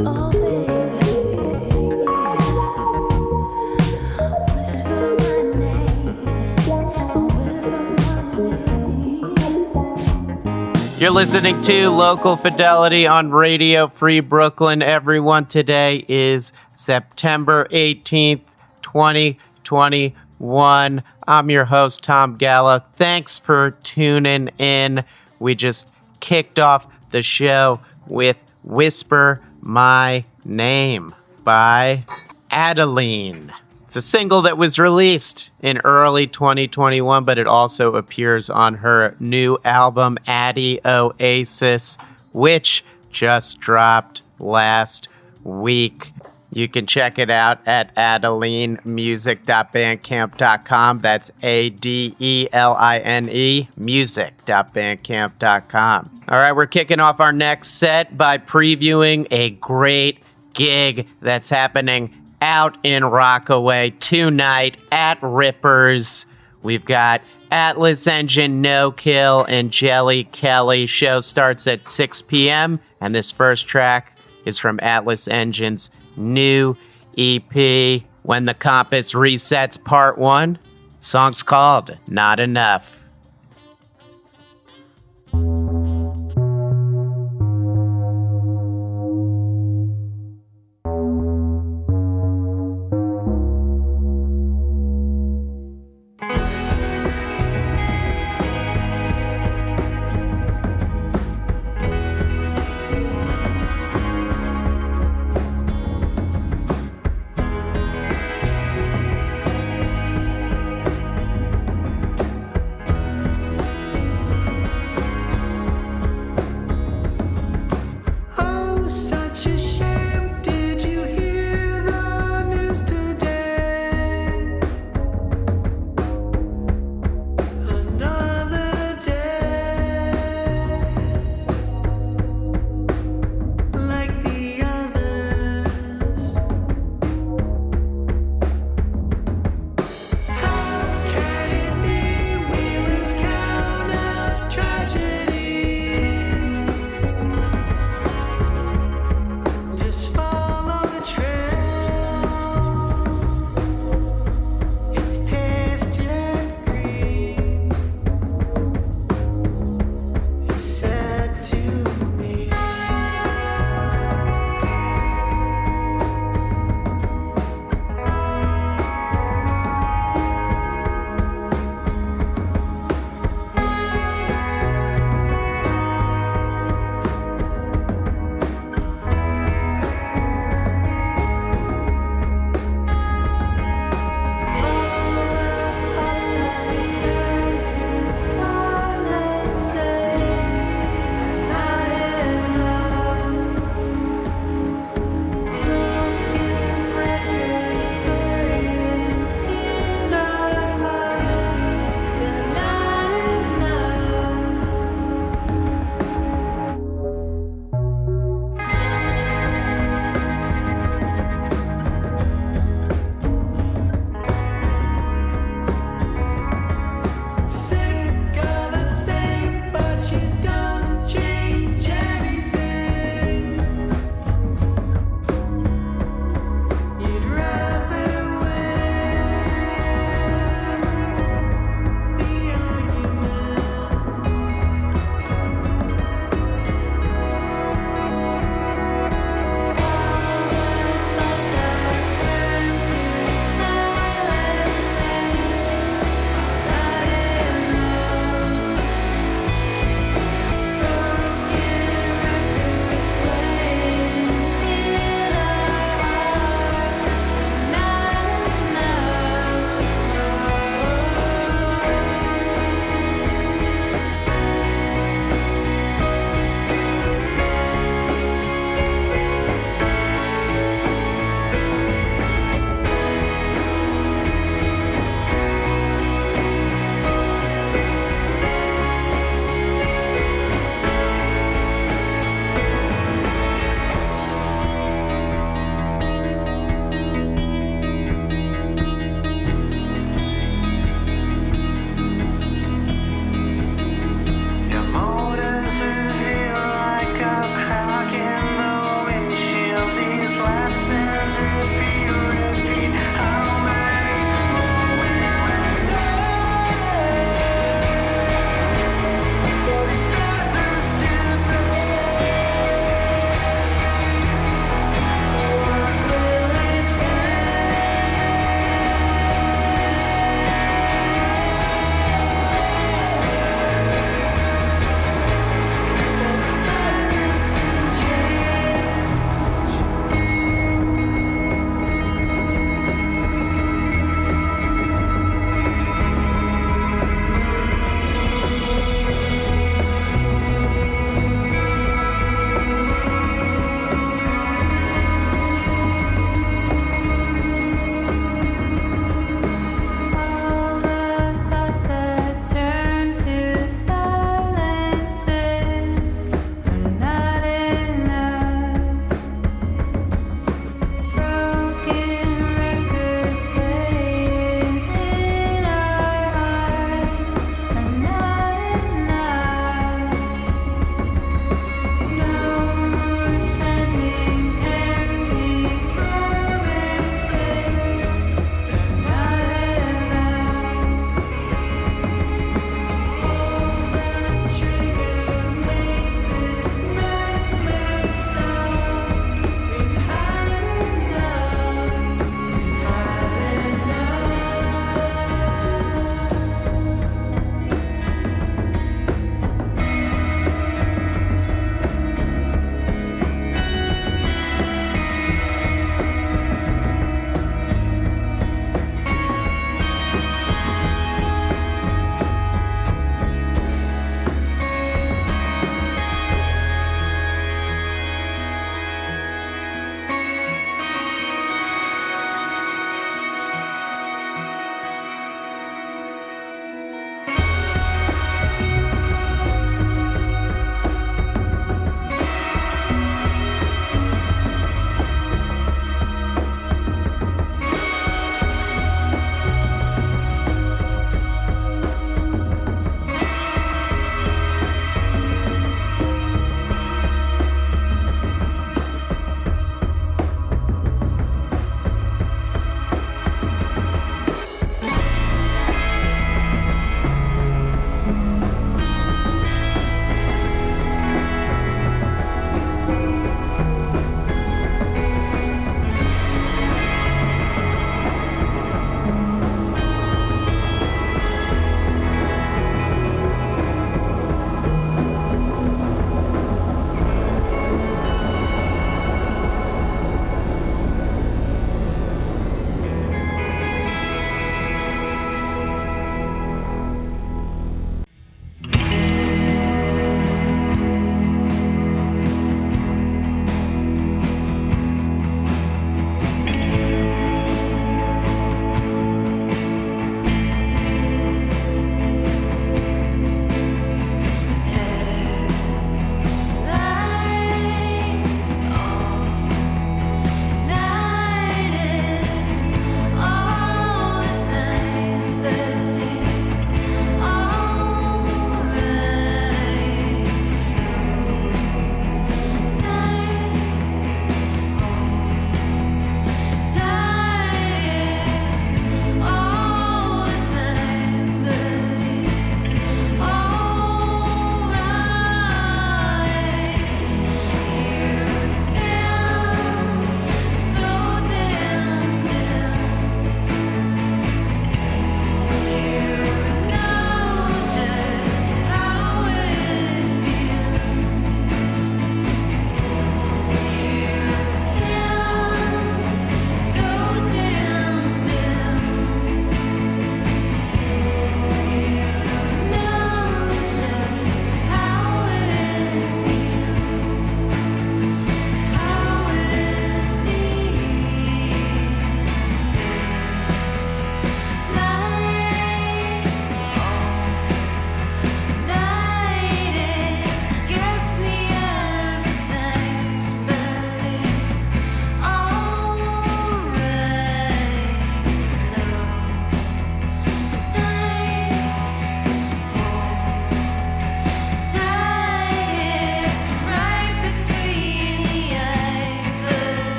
You're listening to Local Fidelity on Radio Free Brooklyn. Everyone, today is September 18th, 2021. I'm your host, Tom Galla. Thanks for tuning in. We just kicked off the show with Whisper My Name by Adeline. It's a single that was released in early 2021, but it also appears on her new album, Addy Oasis, which just dropped last week. You can check it out at adelinemusic.bandcamp.com. That's A D E L I N E music.bandcamp.com. All right, we're kicking off our next set by previewing a great gig that's happening out in Rockaway tonight at Rippers. We've got Atlas Engine No Kill and Jelly Kelly. Show starts at 6 p.m. and this first track is from Atlas Engine's new EP, When the Compass Resets Part 1. Song's called Not Enough.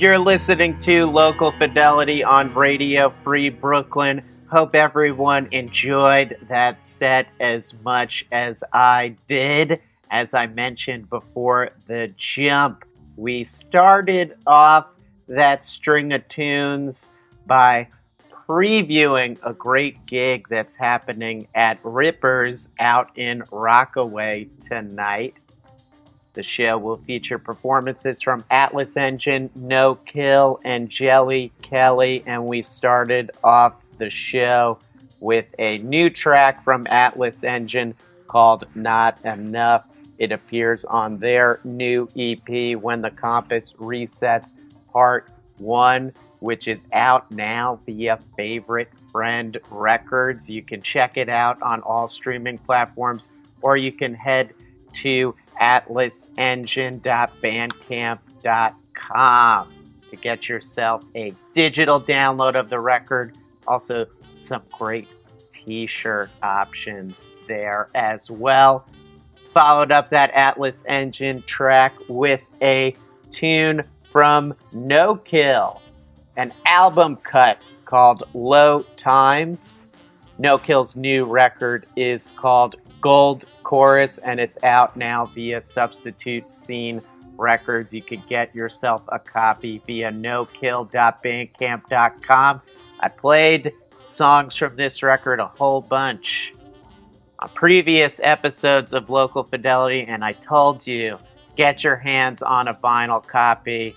You're listening to Local Fidelity on Radio Free Brooklyn. Hope everyone enjoyed that set as much as I did. As I mentioned before the jump, we started off that string of tunes by previewing a great gig that's happening at Rippers out in Rockaway tonight. The show will feature performances from Atlas Engine, No Kill, and Jelly Kelly. And we started off the show with a new track from Atlas Engine called Not Enough. It appears on their new EP, When the Compass Resets, Part 1, which is out now via Favorite Friend Records. You can check it out on all streaming platforms, or you can head to atlasengine.bandcamp.com to get yourself a digital download of the record. Also, some great t shirt options there as well. Followed up that Atlas Engine track with a tune from No Kill, an album cut called Low Times. No Kill's new record is called Gold Chorus, and it's out now via Substitute Scene Records. You could get yourself a copy via nokill.bandcamp.com. I played songs from this record a whole bunch on previous episodes of Local Fidelity, and I told you get your hands on a vinyl copy.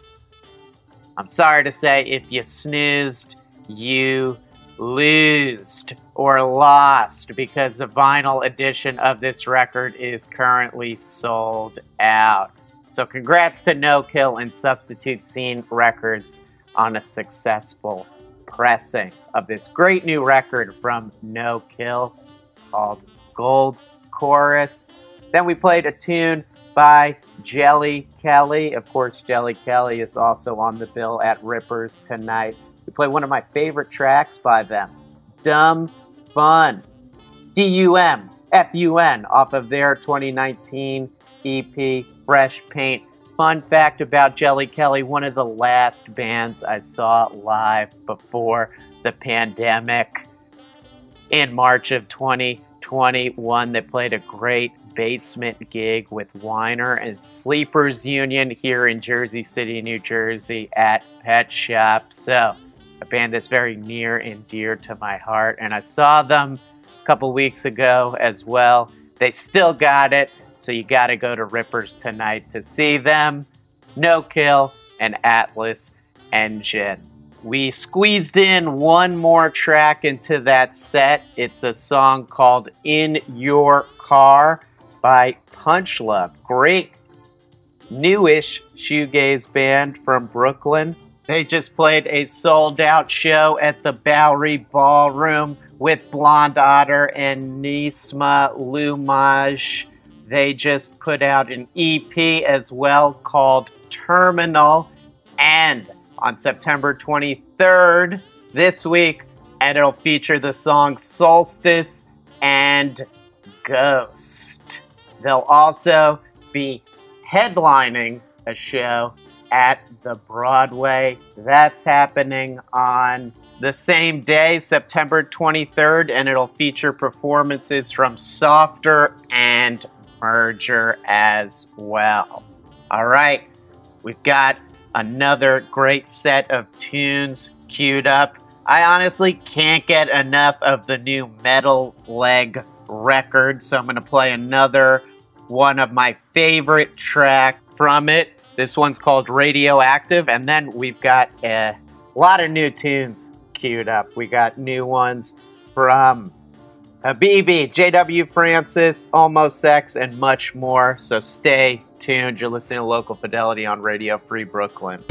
I'm sorry to say, if you snoozed, you losed or lost because the vinyl edition of this record is currently sold out. So, congrats to No Kill and Substitute Scene Records on a successful pressing of this great new record from No Kill called Gold Chorus. Then we played a tune by Jelly Kelly. Of course, Jelly Kelly is also on the bill at Rippers tonight. We play one of my favorite tracks by them, Dumb Fun. D U M F U N off of their 2019 EP, Fresh Paint. Fun fact about Jelly Kelly one of the last bands I saw live before the pandemic in March of 2021. They played a great basement gig with Weiner and Sleepers Union here in Jersey City, New Jersey at Pet Shop. So, a band that's very near and dear to my heart. And I saw them a couple weeks ago as well. They still got it, so you got to go to Rippers tonight to see them. No Kill and Atlas Engine. We squeezed in one more track into that set. It's a song called In Your Car by Punch Love. Great newish shoegaze band from Brooklyn. They just played a sold out show at the Bowery Ballroom with Blonde Otter and Nisma Lumaj. They just put out an EP as well called Terminal. And on September 23rd, this week, and it'll feature the song Solstice and Ghost. They'll also be headlining a show at the Broadway. That's happening on the same day, September 23rd, and it'll feature performances from Softer and Merger as well. All right, we've got another great set of tunes queued up. I honestly can't get enough of the new Metal Leg record, so I'm going to play another one of my favorite track from it. This one's called Radioactive, and then we've got a lot of new tunes queued up. We got new ones from uh, Habibi, J.W. Francis, Almost Sex, and much more. So stay tuned. You're listening to Local Fidelity on Radio Free Brooklyn.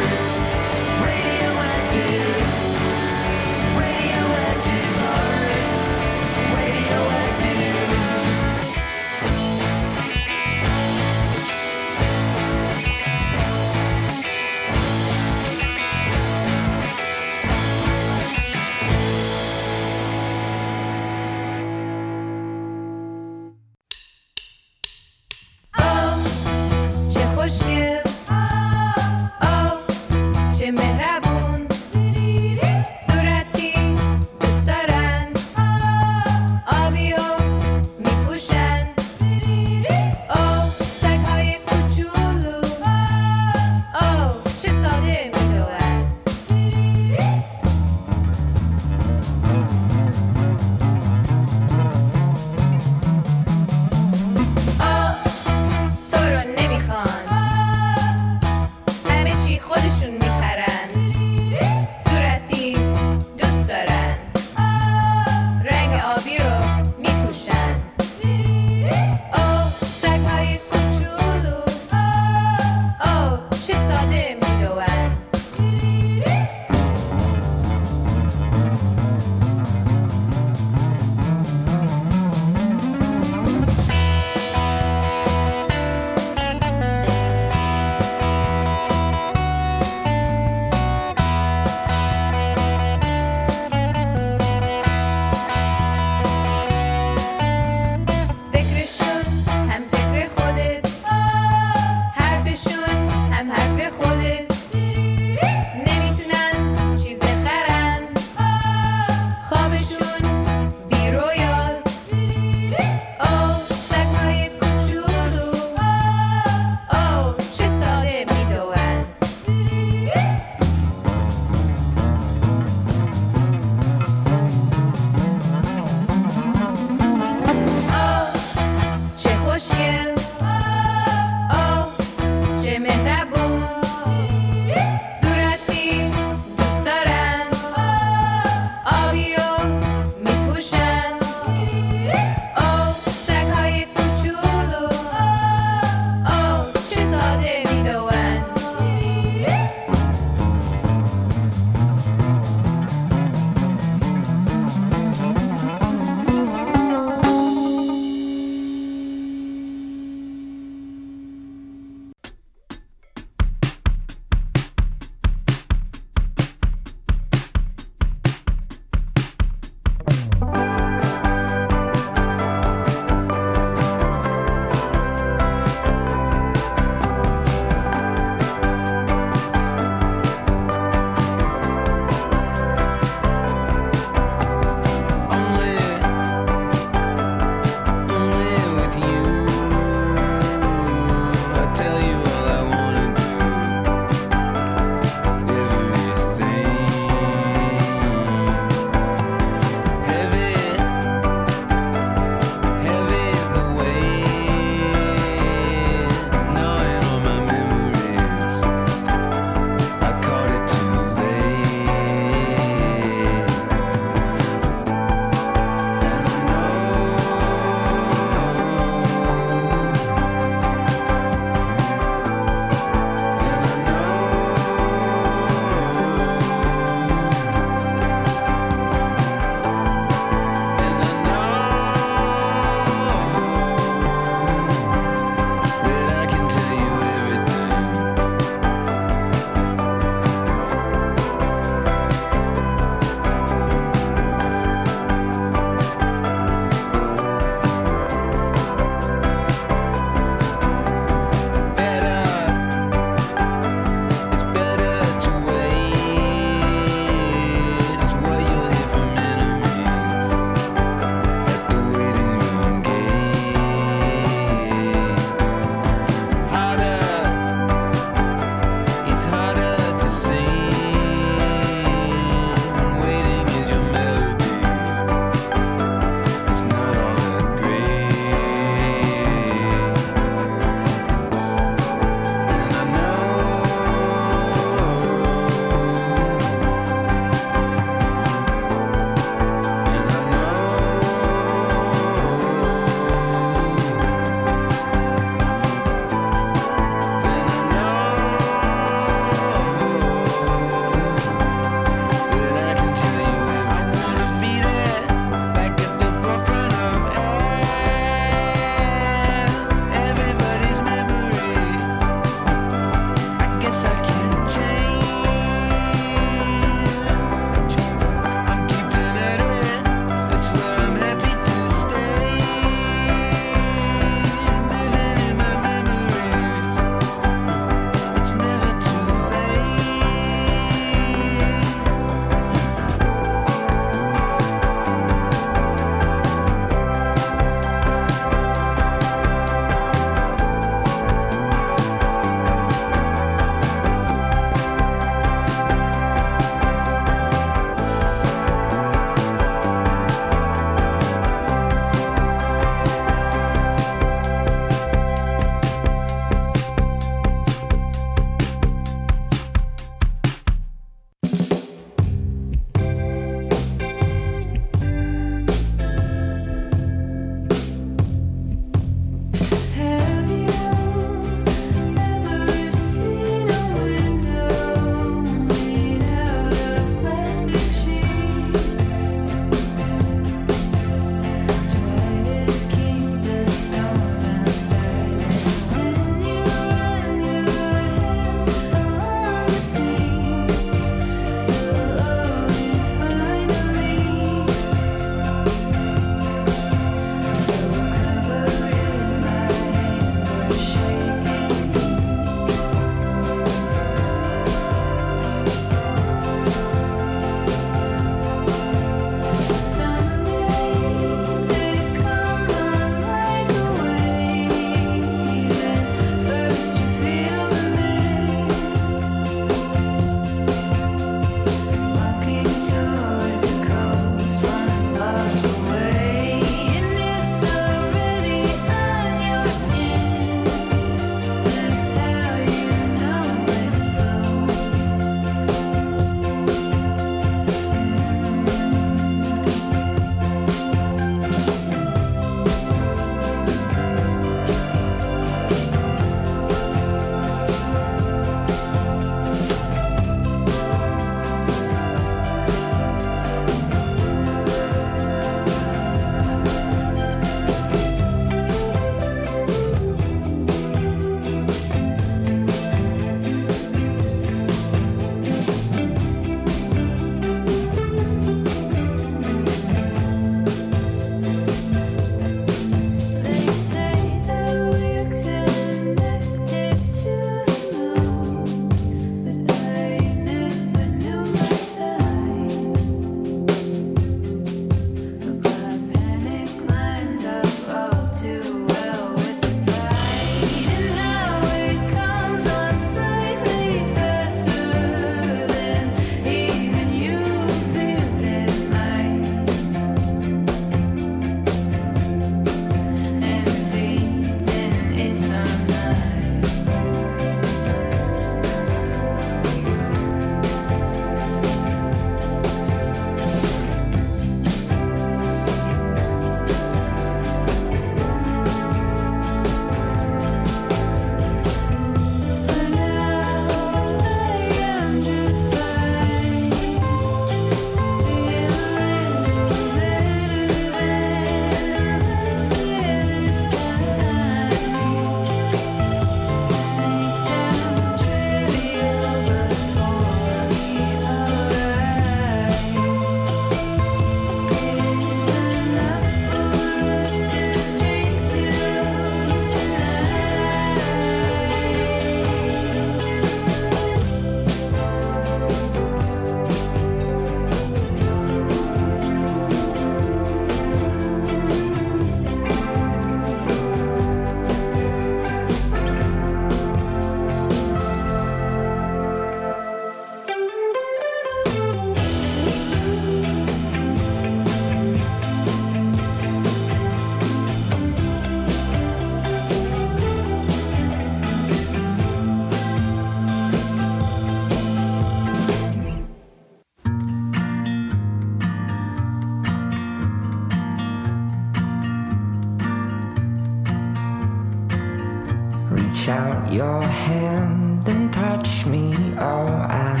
Hand and touch me. Oh, I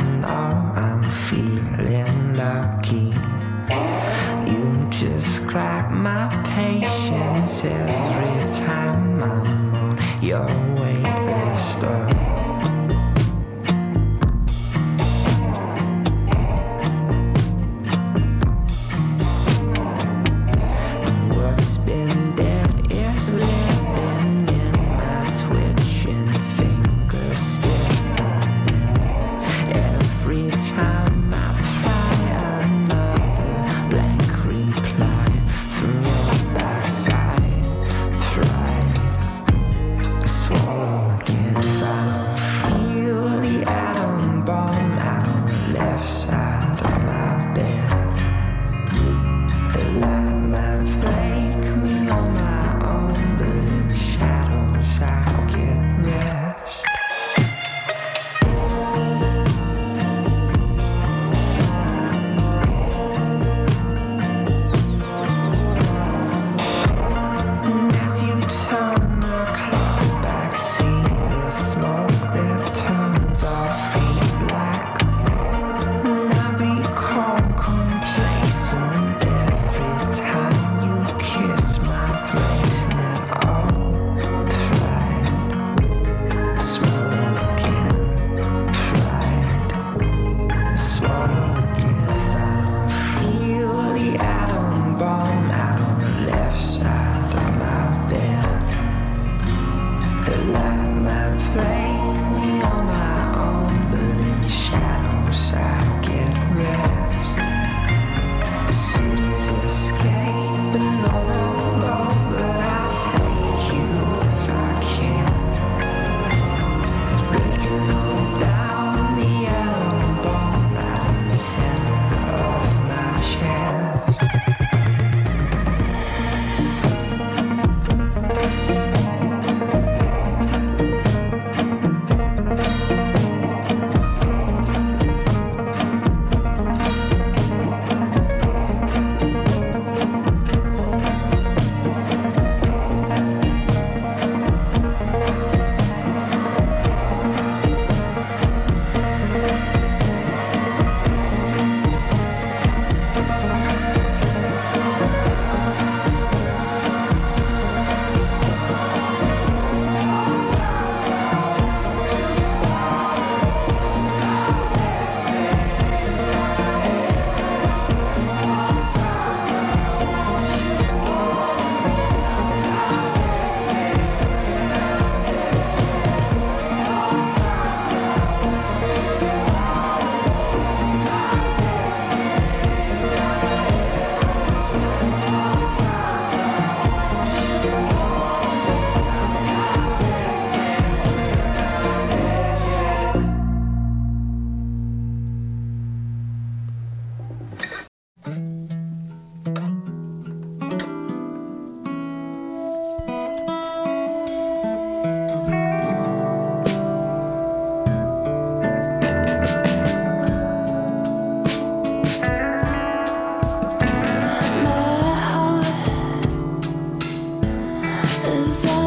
so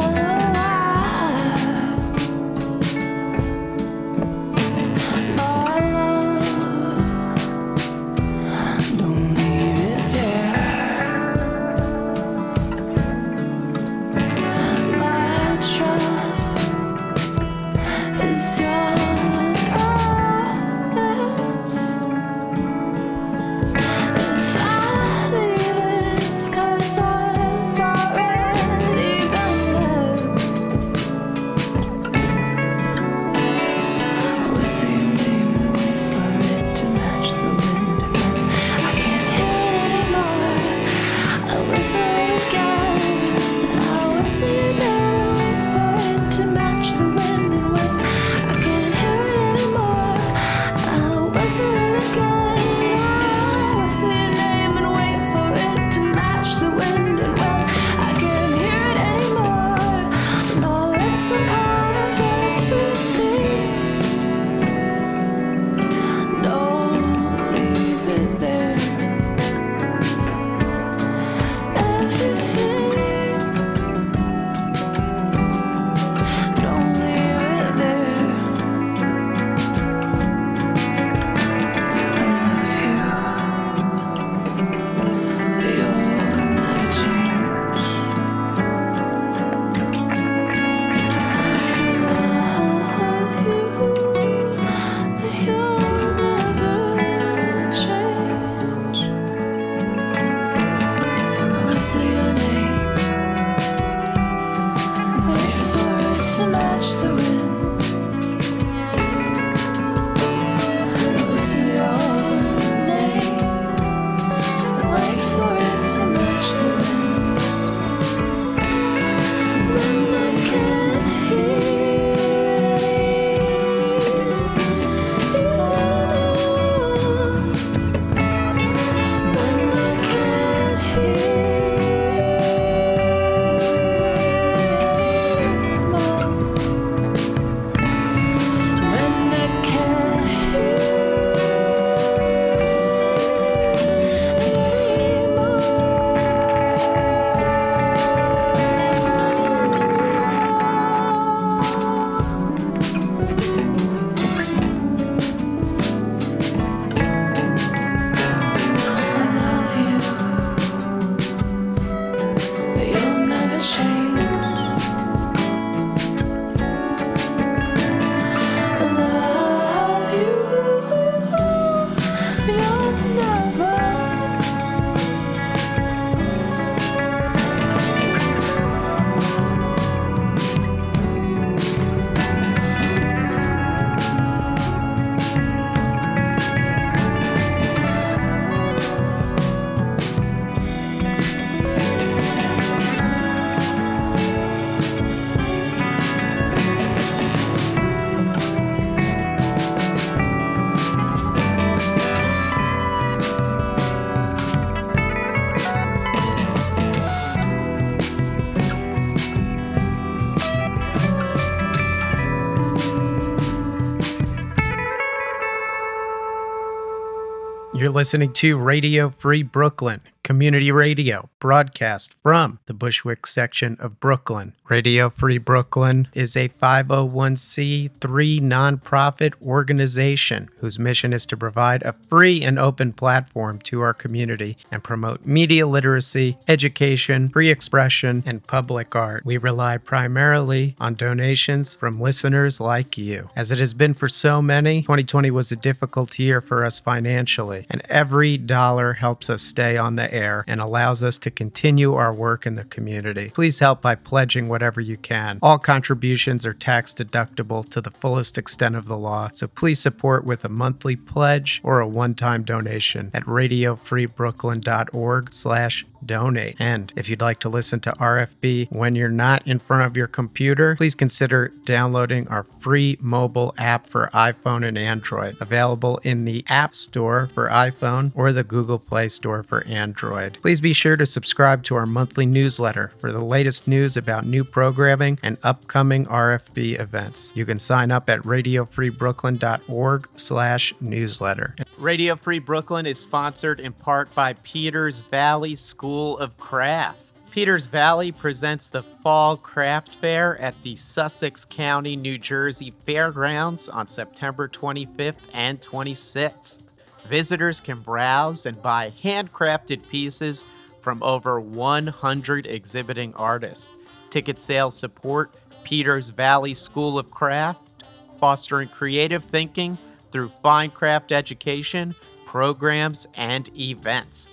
listening to Radio Free Brooklyn, community radio broadcast from the Bushwick section of Brooklyn. Radio Free Brooklyn is a 501c3 nonprofit organization whose mission is to provide a free and open platform to our community and promote media literacy, education, free expression, and public art. We rely primarily on donations from listeners like you. As it has been for so many, 2020 was a difficult year for us financially, and every dollar helps us stay on the air and allows us to continue our work in the community. Please help by pledging whatever you can. All contributions are tax deductible to the fullest extent of the law, so please support with a monthly pledge or a one-time donation at radiofreebrooklyn.org slash donate. And if you'd like to listen to RFB when you're not in front of your computer, please consider downloading our free mobile app for iPhone and Android, available in the App Store for iPhone or the Google Play Store for Android. Please be sure to subscribe to our monthly newsletter for the latest news about new programming and upcoming RFB events. You can sign up at radiofreebrooklyn.org slash newsletter. Radio Free Brooklyn is sponsored in part by Peters Valley School of Craft. Peters Valley presents the Fall Craft Fair at the Sussex County, New Jersey Fairgrounds on September 25th and 26th. Visitors can browse and buy handcrafted pieces from over 100 exhibiting artists. Ticket sales support Peters Valley School of Craft, fostering creative thinking through fine craft education, programs, and events.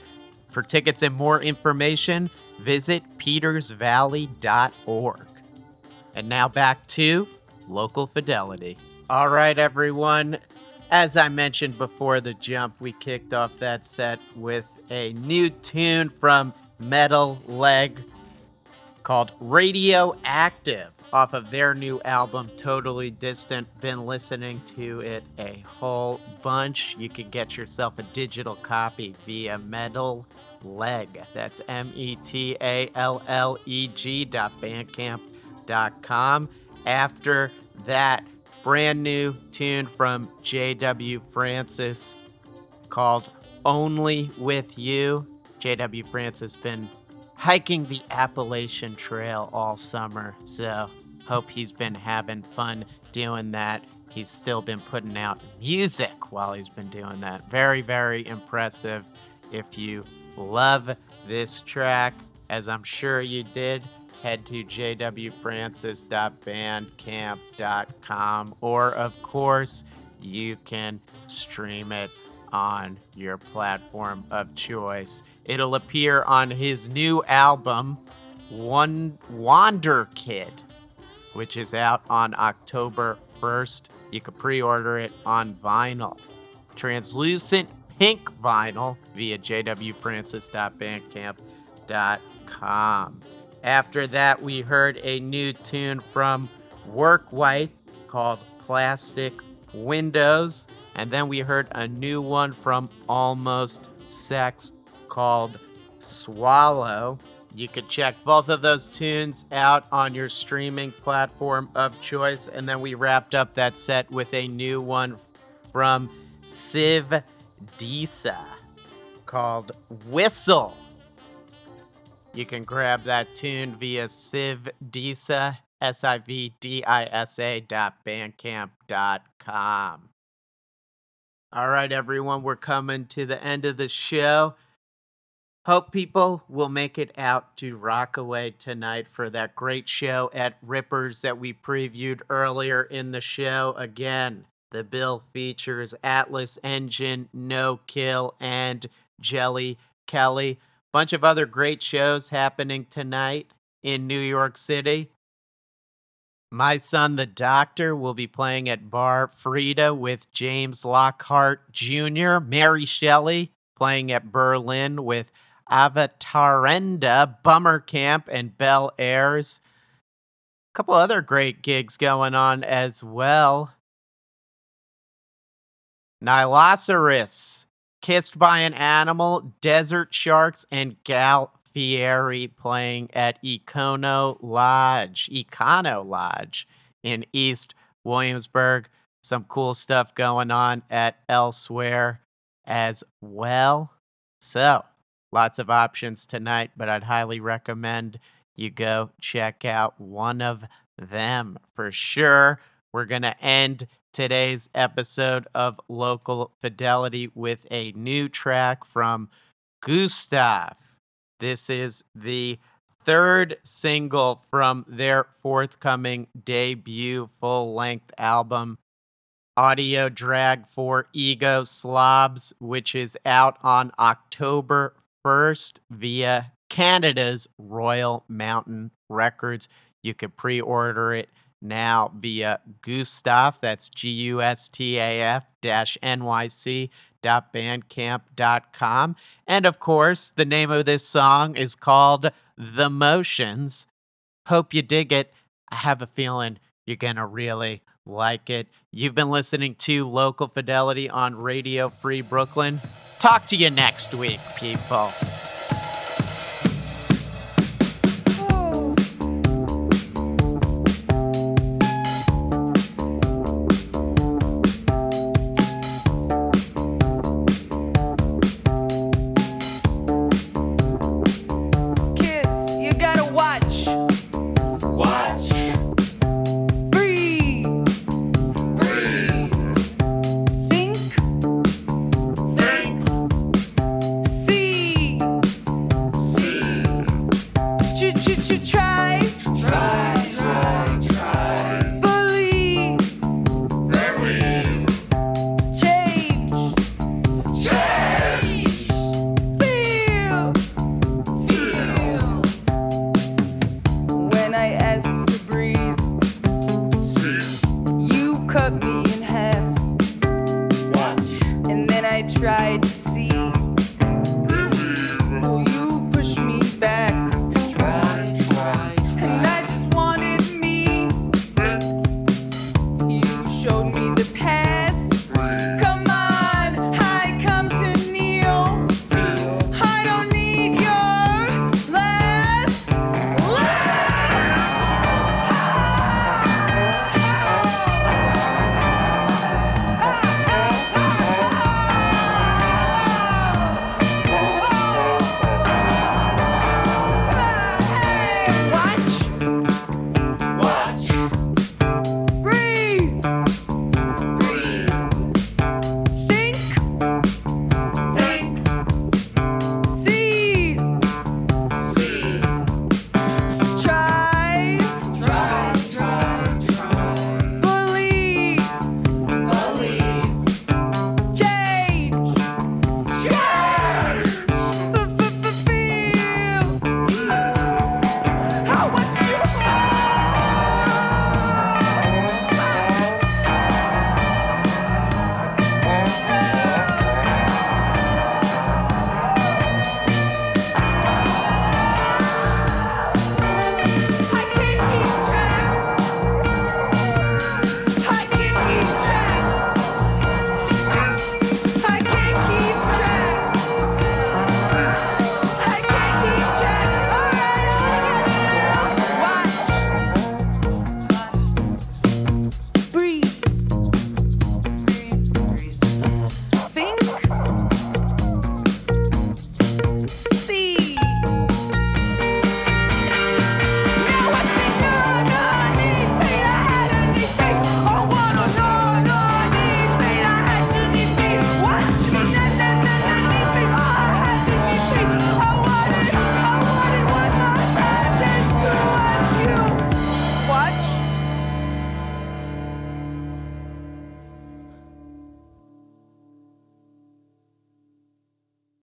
For tickets and more information, visit petersvalley.org. And now back to local fidelity. All right, everyone. As I mentioned before the jump, we kicked off that set with a new tune from Metal Leg called Radioactive off of their new album Totally Distant. Been listening to it a whole bunch. You can get yourself a digital copy via Metal Leg. That's M E T A L L E G dot bandcamp dot com. After that, brand new tune from J.W. Francis called Only With You. J.W. Francis been hiking the Appalachian Trail all summer, so hope he's been having fun doing that. He's still been putting out music while he's been doing that. Very, very impressive. If you love this track, as I'm sure you did, head to jwfrancis.bandcamp.com or, of course, you can stream it on your platform of choice. It'll appear on his new album, One Wander Kid, which is out on October 1st. You can pre-order it on vinyl. Translucent pink vinyl via jwfrancis.bandcamp.com. After that, we heard a new tune from Workwife called Plastic Windows. And then we heard a new one from Almost Sex called Swallow. You could check both of those tunes out on your streaming platform of choice. And then we wrapped up that set with a new one from Siv Disa called Whistle. You can grab that tune via Sivdisa, S I V D I S A dot bandcamp dot com. All right, everyone, we're coming to the end of the show. Hope people will make it out to Rockaway tonight for that great show at Rippers that we previewed earlier in the show. Again, the bill features Atlas Engine, No Kill, and Jelly Kelly. Bunch of other great shows happening tonight in New York City. My son, the doctor, will be playing at Bar Freda with James Lockhart Jr., Mary Shelley playing at Berlin with Avatarenda, Bummer Camp, and Bel Airs. A couple other great gigs going on as well. Nihiloceros, Kissed by an Animal, Desert Sharks, and Gal Fieri playing at Econo Lodge, Econo Lodge in East Williamsburg. Some cool stuff going on at Elsewhere. as well. So, lots of options tonight, but I'd highly recommend you go check out one of them for sure. We're going to end today's episode of Local Fidelity with a new track from Gustaf. This is the third single from their forthcoming debut full length album, Audio Drag for Ego Slobs, which is out on October 1st via Canada's Royal Mountain Records. You could pre order it now via Gustaf, that's G U S T A F dash NYC bandcamp.com. And of course, the name of this song is called The Motions. Hope you dig it. I have a feeling you're going to really like it. You've been listening to Local Fidelity on Radio Free Brooklyn. Talk to you next week, people.